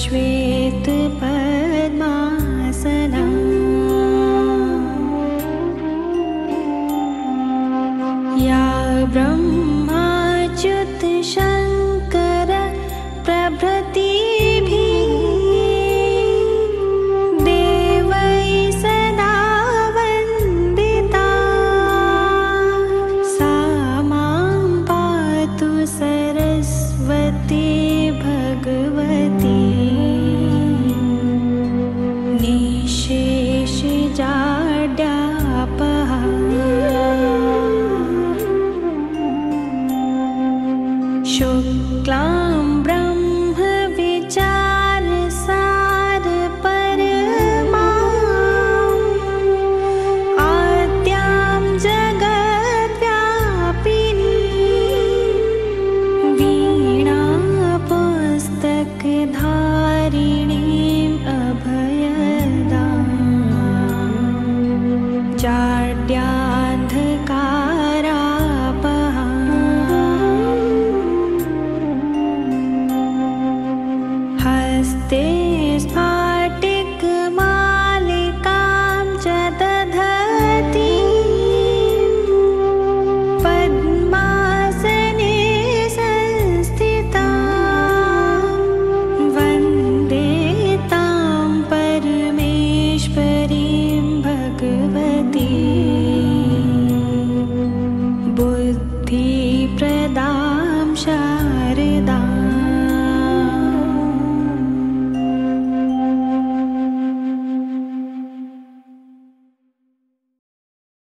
या श्वेतपद्मासना या ब्रह्माच्युतशङ्कर प्रभृतिभिः शुक्लां